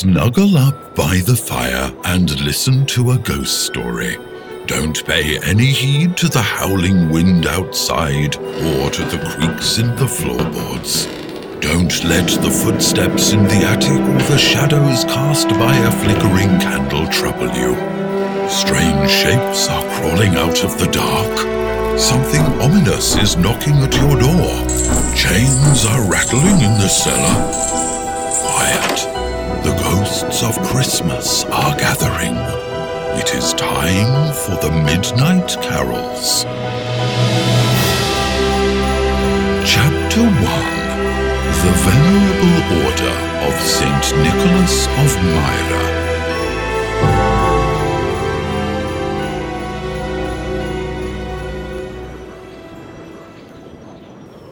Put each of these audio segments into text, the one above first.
Snuggle up by the fire and listen to a ghost story. Don't pay any heed to the howling wind outside or to the creaks in the floorboards. Don't let the footsteps in the attic or the shadows cast by a flickering candle trouble you. Strange shapes are crawling out of the dark. Something ominous is knocking at your door. Chains are rattling in the cellar. Ghosts of Christmas are gathering. It is time for the midnight carols. Chapter 1 The Venerable Order of St. Nicholas of Myra.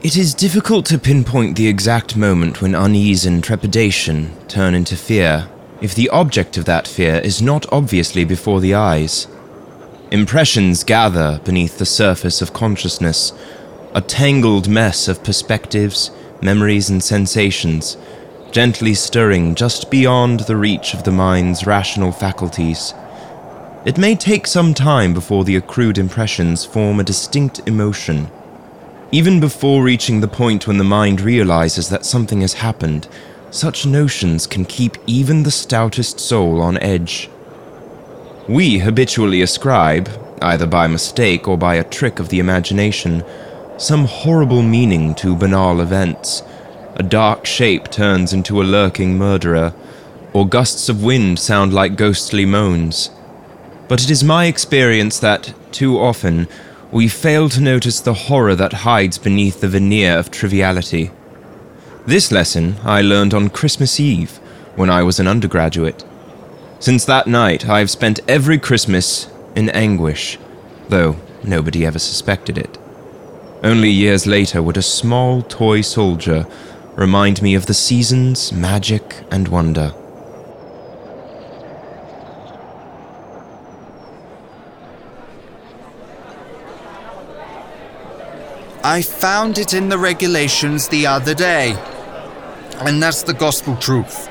It is difficult to pinpoint the exact moment when unease and trepidation turn into fear if the object of that fear is not obviously before the eyes. Impressions gather beneath the surface of consciousness, a tangled mess of perspectives, memories, and sensations, gently stirring just beyond the reach of the mind's rational faculties. It may take some time before the accrued impressions form a distinct emotion even before reaching the point when the mind realizes that something has happened, such notions can keep even the stoutest soul on edge. We habitually ascribe, either by mistake or by a trick of the imagination, some horrible meaning to banal events. A dark shape turns into a lurking murderer, or gusts of wind sound like ghostly moans. But it is my experience that, too often, we fail to notice the horror that hides beneath the veneer of triviality. This lesson I learned on Christmas Eve when I was an undergraduate. Since that night, I have spent every Christmas in anguish, though nobody ever suspected it. Only years later would a small toy soldier remind me of the season's magic and wonder. I found it in the regulations the other day. And that's the gospel truth.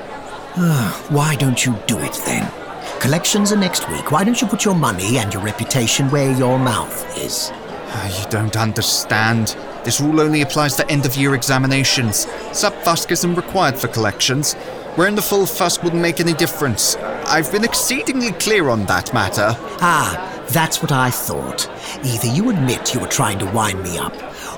Why don't you do it then? Collections are next week. Why don't you put your money and your reputation where your mouth is? Ah, You don't understand. This rule only applies to end of year examinations. Subfusc isn't required for collections. Wearing the full fusk wouldn't make any difference. I've been exceedingly clear on that matter. Ah, that's what I thought. Either you admit you were trying to wind me up,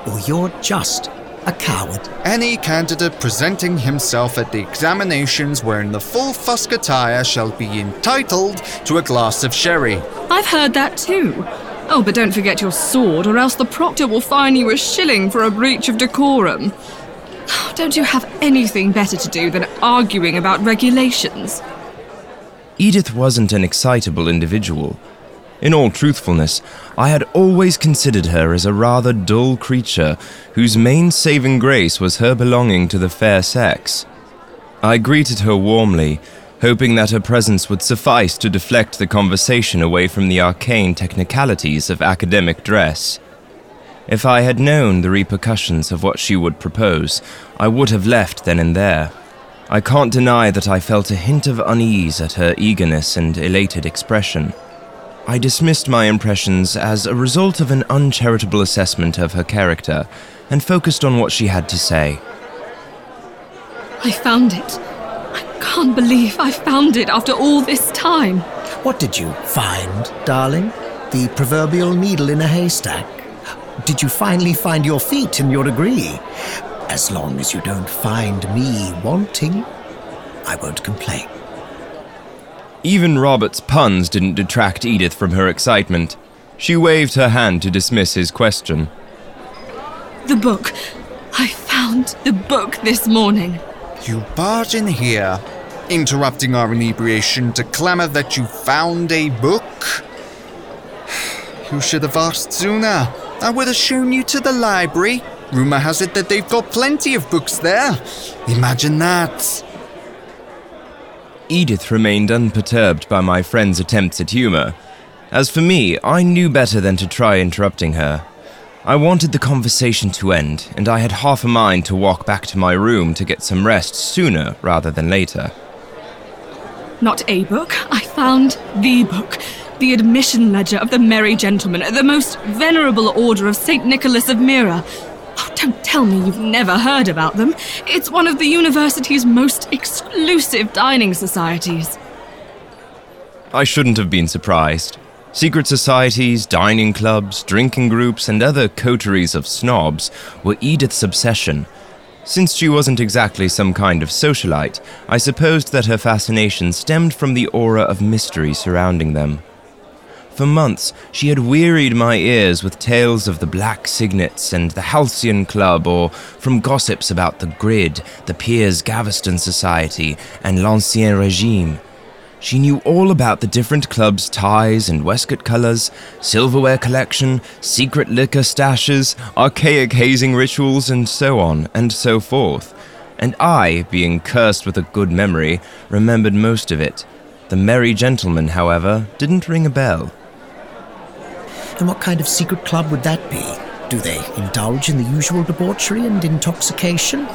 or you're just a coward. Any candidate presenting himself at the examinations wearing the full fusk attire shall be entitled to a glass of sherry. I've heard that too. Oh, but don't forget your sword, or else the proctor will fine you a shilling for a breach of decorum. Don't you have anything better to do than arguing about regulations? Edith wasn't an excitable individual. In all truthfulness, I had always considered her as a rather dull creature whose main saving grace was her belonging to the fair sex. I greeted her warmly, hoping that her presence would suffice to deflect the conversation away from the arcane technicalities of academic dress. If I had known the repercussions of what she would propose, I would have left then and there. I can't deny that I felt a hint of unease at her eagerness and elated expression. I dismissed my impressions as a result of an uncharitable assessment of her character and focused on what she had to say. I found it. I can't believe I found it after all this time. What did you find, darling? The proverbial needle in a haystack? Did you finally find your feet and your degree? As long as you don't find me wanting, I won't complain. Even Robert's puns didn't detract Edith from her excitement. She waved her hand to dismiss his question. The book. I found the book this morning. You barge in here, interrupting our inebriation to clamour that you found a book. You should have asked sooner. I would have shown you to the library. Rumour has it that they've got plenty of books there. Imagine that. Edith remained unperturbed by my friend's attempts at humor. As for me, I knew better than to try interrupting her. I wanted the conversation to end, and I had half a mind to walk back to my room to get some rest sooner rather than later. Not a book. I found the book. The admission ledger of the Merry Gentlemen, the most venerable order of St. Nicholas of Myra. Oh, don't tell me you've never heard about them. It's one of the university's most exclusive dining societies. I shouldn't have been surprised. Secret societies, dining clubs, drinking groups, and other coteries of snobs were Edith's obsession. Since she wasn't exactly some kind of socialite, I supposed that her fascination stemmed from the aura of mystery surrounding them. For months, she had wearied my ears with tales of the Black Signets and the Halcyon Club, or from gossips about the Grid, the Piers Gaveston Society, and l'Ancien Regime. She knew all about the different clubs' ties and waistcoat colours, silverware collection, secret liquor stashes, archaic hazing rituals, and so on and so forth. And I, being cursed with a good memory, remembered most of it. The Merry Gentlemen, however, didn't ring a bell. And what kind of secret club would that be? Do they indulge in the usual debauchery and intoxication?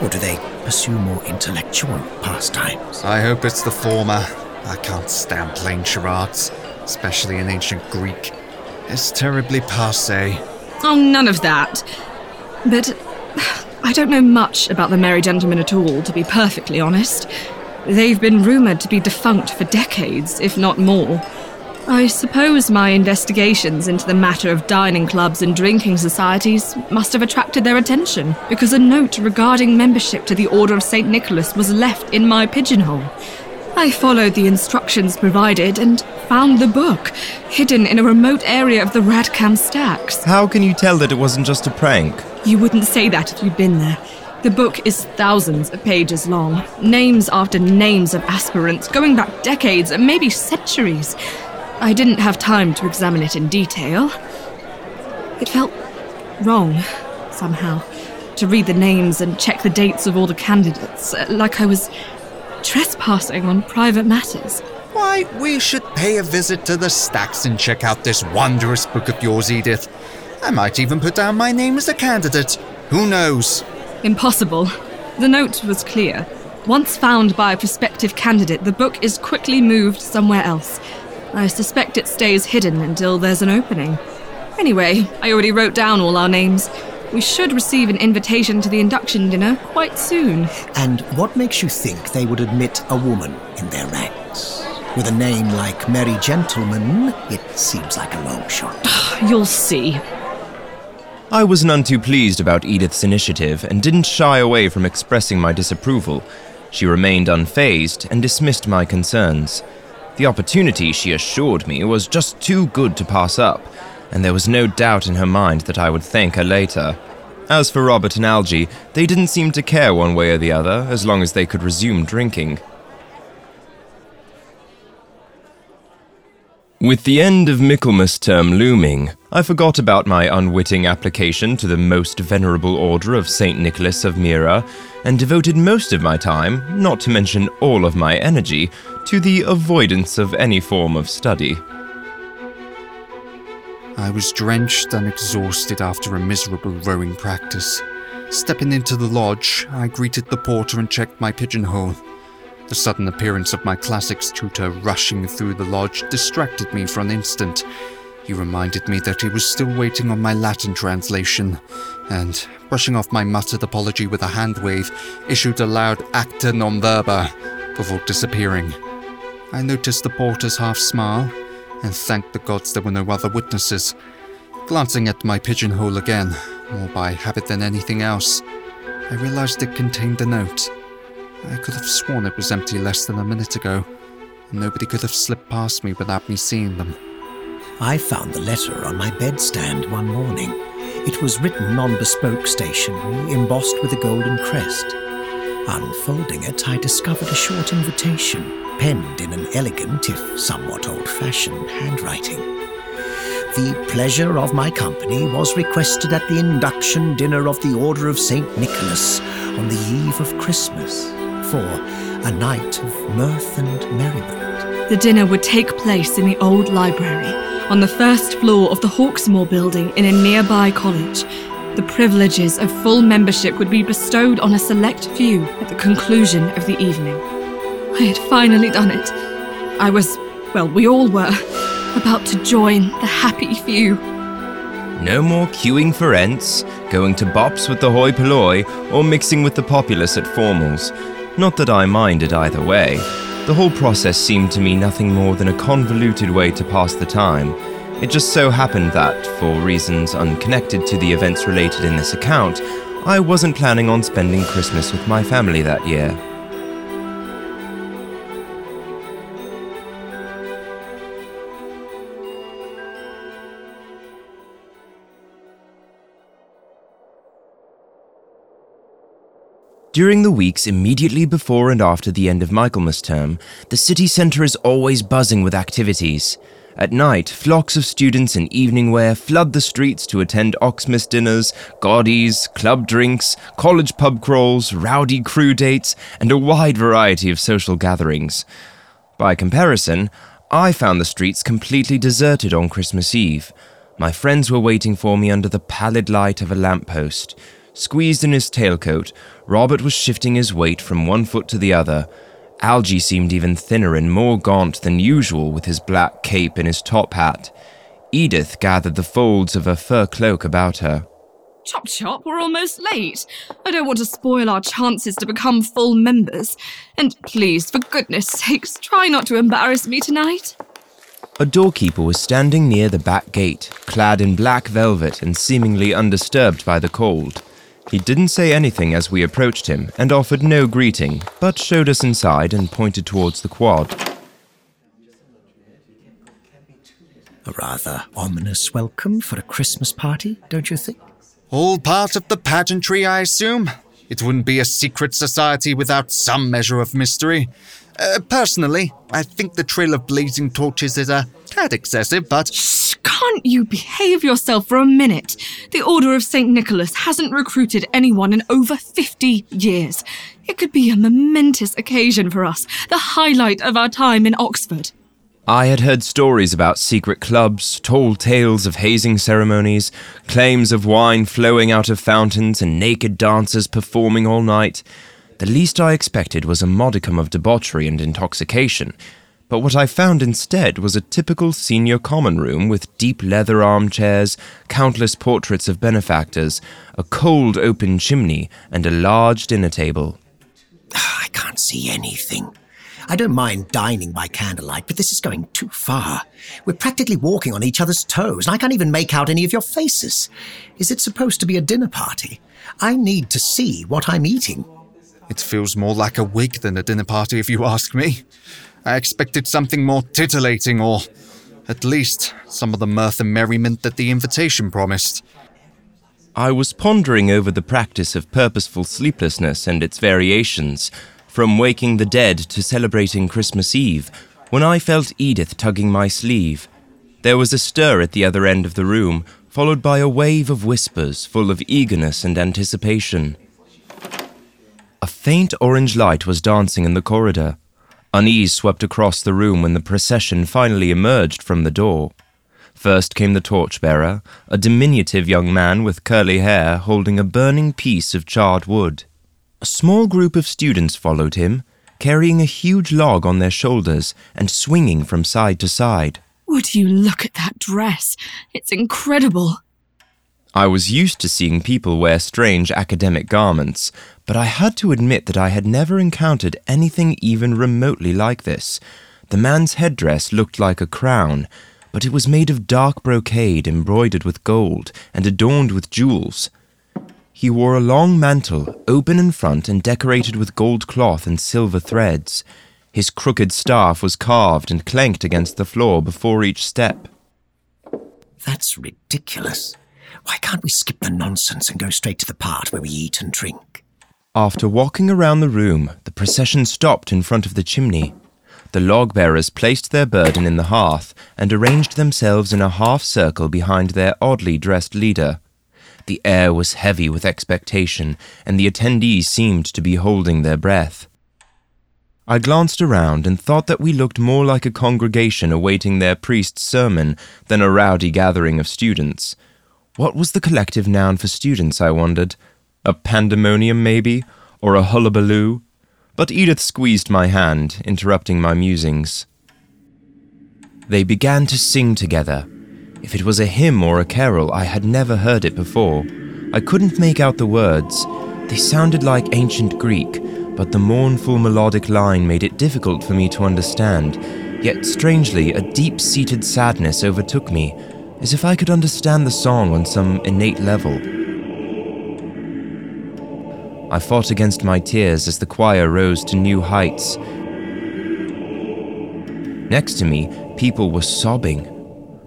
Or do they pursue more intellectual pastimes? I hope it's the former. I can't stand playing charades, especially in ancient Greek. It's terribly passe. Oh, none of that. But I don't know much about the Merry Gentlemen at all, to be perfectly honest. They've been rumoured to be defunct for decades, if not more. I suppose my investigations into the matter of dining clubs and drinking societies must have attracted their attention, because a note regarding membership to the Order of St. Nicholas was left in my pigeonhole. I followed the instructions provided and found the book, hidden in a remote area of the Radcam stacks. How can you tell that it wasn't just a prank? You wouldn't say that if you'd been there. The book is thousands of pages long, names after names of aspirants, going back decades and maybe centuries. I didn't have time to examine it in detail. It felt wrong, somehow, to read the names and check the dates of all the candidates, uh, like I was trespassing on private matters. Why, we should pay a visit to the stacks and check out this wondrous book of yours, Edith. I might even put down my name as a candidate. Who knows? Impossible. The note was clear. Once found by a prospective candidate, the book is quickly moved somewhere else. I suspect it stays hidden until there's an opening. Anyway, I already wrote down all our names. We should receive an invitation to the induction dinner quite soon. And what makes you think they would admit a woman in their ranks? With a name like Merry Gentleman, it seems like a long shot. You'll see. I was none too pleased about Edith's initiative and didn't shy away from expressing my disapproval. She remained unfazed and dismissed my concerns. The opportunity, she assured me, was just too good to pass up, and there was no doubt in her mind that I would thank her later. As for Robert and Algy, they didn't seem to care one way or the other as long as they could resume drinking. With the end of Michaelmas term looming, I forgot about my unwitting application to the most venerable order of St. Nicholas of Myra and devoted most of my time, not to mention all of my energy, to the avoidance of any form of study. I was drenched and exhausted after a miserable rowing practice. Stepping into the lodge, I greeted the porter and checked my pigeonhole. The sudden appearance of my classics tutor rushing through the lodge distracted me for an instant. He reminded me that he was still waiting on my Latin translation, and, brushing off my muttered apology with a hand wave, issued a loud acta non verba before disappearing. I noticed the porter's half smile and thanked the gods there were no other witnesses. Glancing at my pigeonhole again, more by habit than anything else, I realized it contained a note. I could have sworn it was empty less than a minute ago, and nobody could have slipped past me without me seeing them. I found the letter on my bedstand one morning. It was written on bespoke stationery, embossed with a golden crest. Unfolding it, I discovered a short invitation, penned in an elegant, if somewhat old fashioned, handwriting. The pleasure of my company was requested at the induction dinner of the Order of St. Nicholas on the eve of Christmas for a night of mirth and merriment. The dinner would take place in the old library on the first floor of the Hawksmoor building in a nearby college. The privileges of full membership would be bestowed on a select few at the conclusion of the evening. I had finally done it. I was, well, we all were, about to join the happy few. No more queuing for ents, going to bops with the hoi polloi, or mixing with the populace at formals. Not that I minded either way. The whole process seemed to me nothing more than a convoluted way to pass the time. It just so happened that, for reasons unconnected to the events related in this account, I wasn't planning on spending Christmas with my family that year. During the weeks immediately before and after the end of Michaelmas term, the city centre is always buzzing with activities. At night, flocks of students in evening wear flood the streets to attend Oxmas dinners, gaudies, club drinks, college pub crawls, rowdy crew dates, and a wide variety of social gatherings. By comparison, I found the streets completely deserted on Christmas Eve. My friends were waiting for me under the pallid light of a lamppost. Squeezed in his tailcoat, Robert was shifting his weight from one foot to the other. Algy seemed even thinner and more gaunt than usual with his black cape and his top hat. Edith gathered the folds of her fur cloak about her. Chop chop, we're almost late. I don't want to spoil our chances to become full members. And please, for goodness sakes, try not to embarrass me tonight. A doorkeeper was standing near the back gate, clad in black velvet and seemingly undisturbed by the cold. He didn't say anything as we approached him and offered no greeting, but showed us inside and pointed towards the quad. A rather ominous welcome for a Christmas party, don't you think? All part of the pageantry, I assume? It wouldn't be a secret society without some measure of mystery. Uh, personally, I think the trail of blazing torches is a tad excessive, but. Can't you behave yourself for a minute? The Order of St. Nicholas hasn't recruited anyone in over 50 years. It could be a momentous occasion for us, the highlight of our time in Oxford. I had heard stories about secret clubs, tall tales of hazing ceremonies, claims of wine flowing out of fountains, and naked dancers performing all night. The least I expected was a modicum of debauchery and intoxication, but what I found instead was a typical senior common room with deep leather armchairs, countless portraits of benefactors, a cold open chimney, and a large dinner table. Ah, I can't see anything. I don't mind dining by candlelight, but this is going too far. We're practically walking on each other's toes, and I can't even make out any of your faces. Is it supposed to be a dinner party? I need to see what I'm eating. It feels more like a wig than a dinner party, if you ask me. I expected something more titillating, or at least some of the mirth and merriment that the invitation promised. I was pondering over the practice of purposeful sleeplessness and its variations, from waking the dead to celebrating Christmas Eve, when I felt Edith tugging my sleeve. There was a stir at the other end of the room, followed by a wave of whispers full of eagerness and anticipation. A faint orange light was dancing in the corridor. Unease swept across the room when the procession finally emerged from the door. First came the torchbearer, a diminutive young man with curly hair holding a burning piece of charred wood. A small group of students followed him, carrying a huge log on their shoulders and swinging from side to side. Would you look at that dress? It's incredible. I was used to seeing people wear strange academic garments, but I had to admit that I had never encountered anything even remotely like this. The man's headdress looked like a crown, but it was made of dark brocade embroidered with gold and adorned with jewels. He wore a long mantle, open in front and decorated with gold cloth and silver threads. His crooked staff was carved and clanked against the floor before each step. That's ridiculous. Why can't we skip the nonsense and go straight to the part where we eat and drink? After walking around the room, the procession stopped in front of the chimney. The log bearers placed their burden in the hearth and arranged themselves in a half circle behind their oddly dressed leader. The air was heavy with expectation, and the attendees seemed to be holding their breath. I glanced around and thought that we looked more like a congregation awaiting their priest's sermon than a rowdy gathering of students. What was the collective noun for students, I wondered? A pandemonium, maybe? Or a hullabaloo? but Edith squeezed my hand, interrupting my musings. They began to sing together. If it was a hymn or a carol, I had never heard it before. I couldn't make out the words. They sounded like ancient Greek, but the mournful melodic line made it difficult for me to understand. Yet strangely, a deep seated sadness overtook me, as if I could understand the song on some innate level. I fought against my tears as the choir rose to new heights. Next to me, people were sobbing.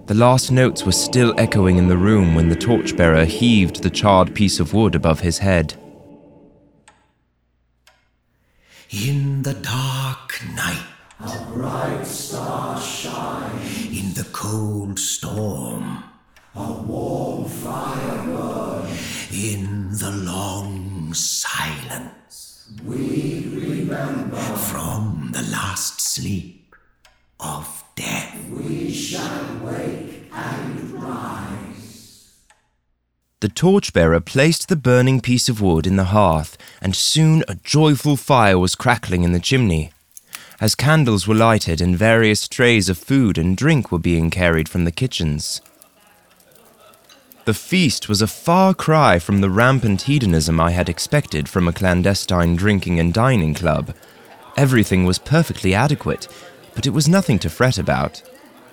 The last notes were still echoing in the room when the torchbearer heaved the charred piece of wood above his head. In the dark night, a bright star shines. In the cold storm, a warm fire burns. In the long silence, we remember. From the last sleep of death, we shall wake and rise. The torchbearer placed the burning piece of wood in the hearth, and soon a joyful fire was crackling in the chimney. As candles were lighted and various trays of food and drink were being carried from the kitchens. The feast was a far cry from the rampant hedonism I had expected from a clandestine drinking and dining club. Everything was perfectly adequate, but it was nothing to fret about.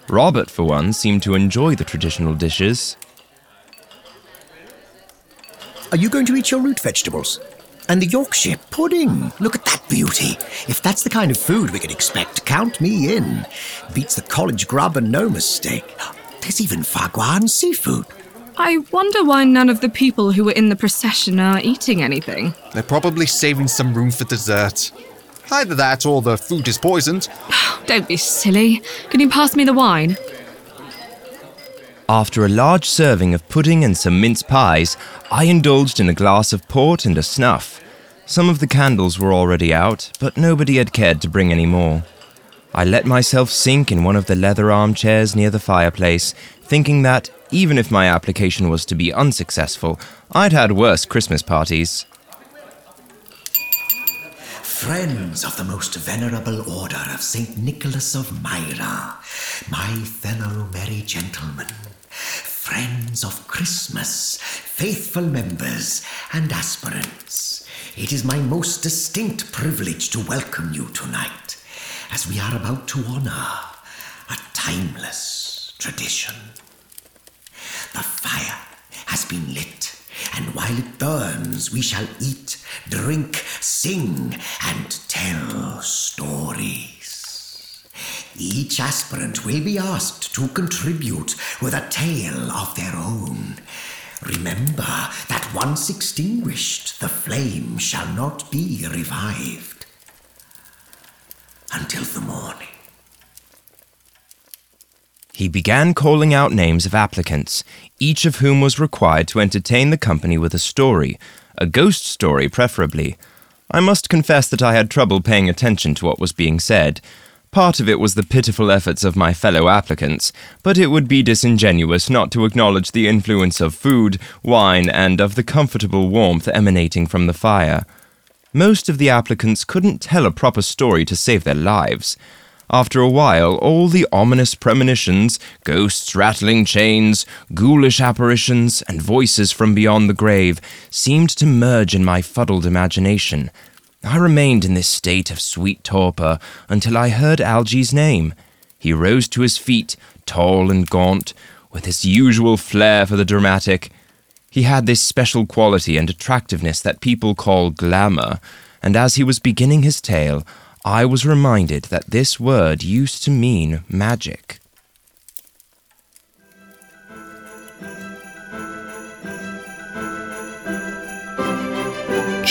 Robert, for one, seemed to enjoy the traditional dishes. Are you going to eat your root vegetables? And the Yorkshire pudding. Look at that beauty. If that's the kind of food we can expect, count me in. Beats the college grub and no mistake. There's even foie gras and seafood. I wonder why none of the people who were in the procession are eating anything. They're probably saving some room for dessert. Either that or the food is poisoned. Don't be silly. Can you pass me the wine? After a large serving of pudding and some mince pies, I indulged in a glass of port and a snuff. Some of the candles were already out, but nobody had cared to bring any more. I let myself sink in one of the leather armchairs near the fireplace, thinking that, even if my application was to be unsuccessful, I'd had worse Christmas parties. Friends of the most venerable order of St. Nicholas of Myra, my fellow merry gentlemen, friends of Christmas, faithful members, and aspirants, it is my most distinct privilege to welcome you tonight as we are about to honor a timeless tradition. The fire has been lit, and while it burns, we shall eat, drink, sing, and tell stories. Each aspirant will be asked to contribute with a tale of their own. Remember that once extinguished, the flame shall not be revived until the morning. He began calling out names of applicants, each of whom was required to entertain the company with a story, a ghost story preferably. I must confess that I had trouble paying attention to what was being said. Part of it was the pitiful efforts of my fellow applicants, but it would be disingenuous not to acknowledge the influence of food, wine, and of the comfortable warmth emanating from the fire. Most of the applicants couldn't tell a proper story to save their lives. After a while, all the ominous premonitions, ghosts rattling chains, ghoulish apparitions, and voices from beyond the grave seemed to merge in my fuddled imagination. I remained in this state of sweet torpor until I heard Algy's name. He rose to his feet, tall and gaunt, with his usual flair for the dramatic. He had this special quality and attractiveness that people call glamour, and as he was beginning his tale, I was reminded that this word used to mean magic.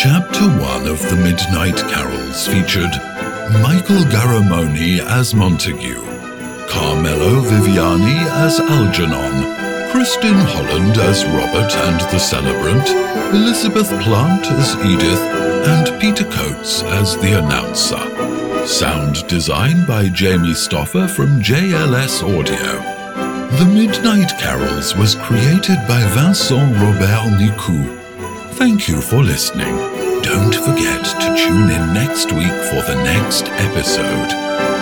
Chapter 1 of The Midnight Carols featured Michael Garamoni as Montague, Carmelo Viviani as Algernon, Kristen Holland as Robert and the Celebrant, Elizabeth Plant as Edith, and Peter Coates as the announcer. Sound design by Jamie Stoffer from JLS Audio. The Midnight Carols was created by Vincent Robert Nicou. Thank you for listening. don't forget to tune in next week for the next episode.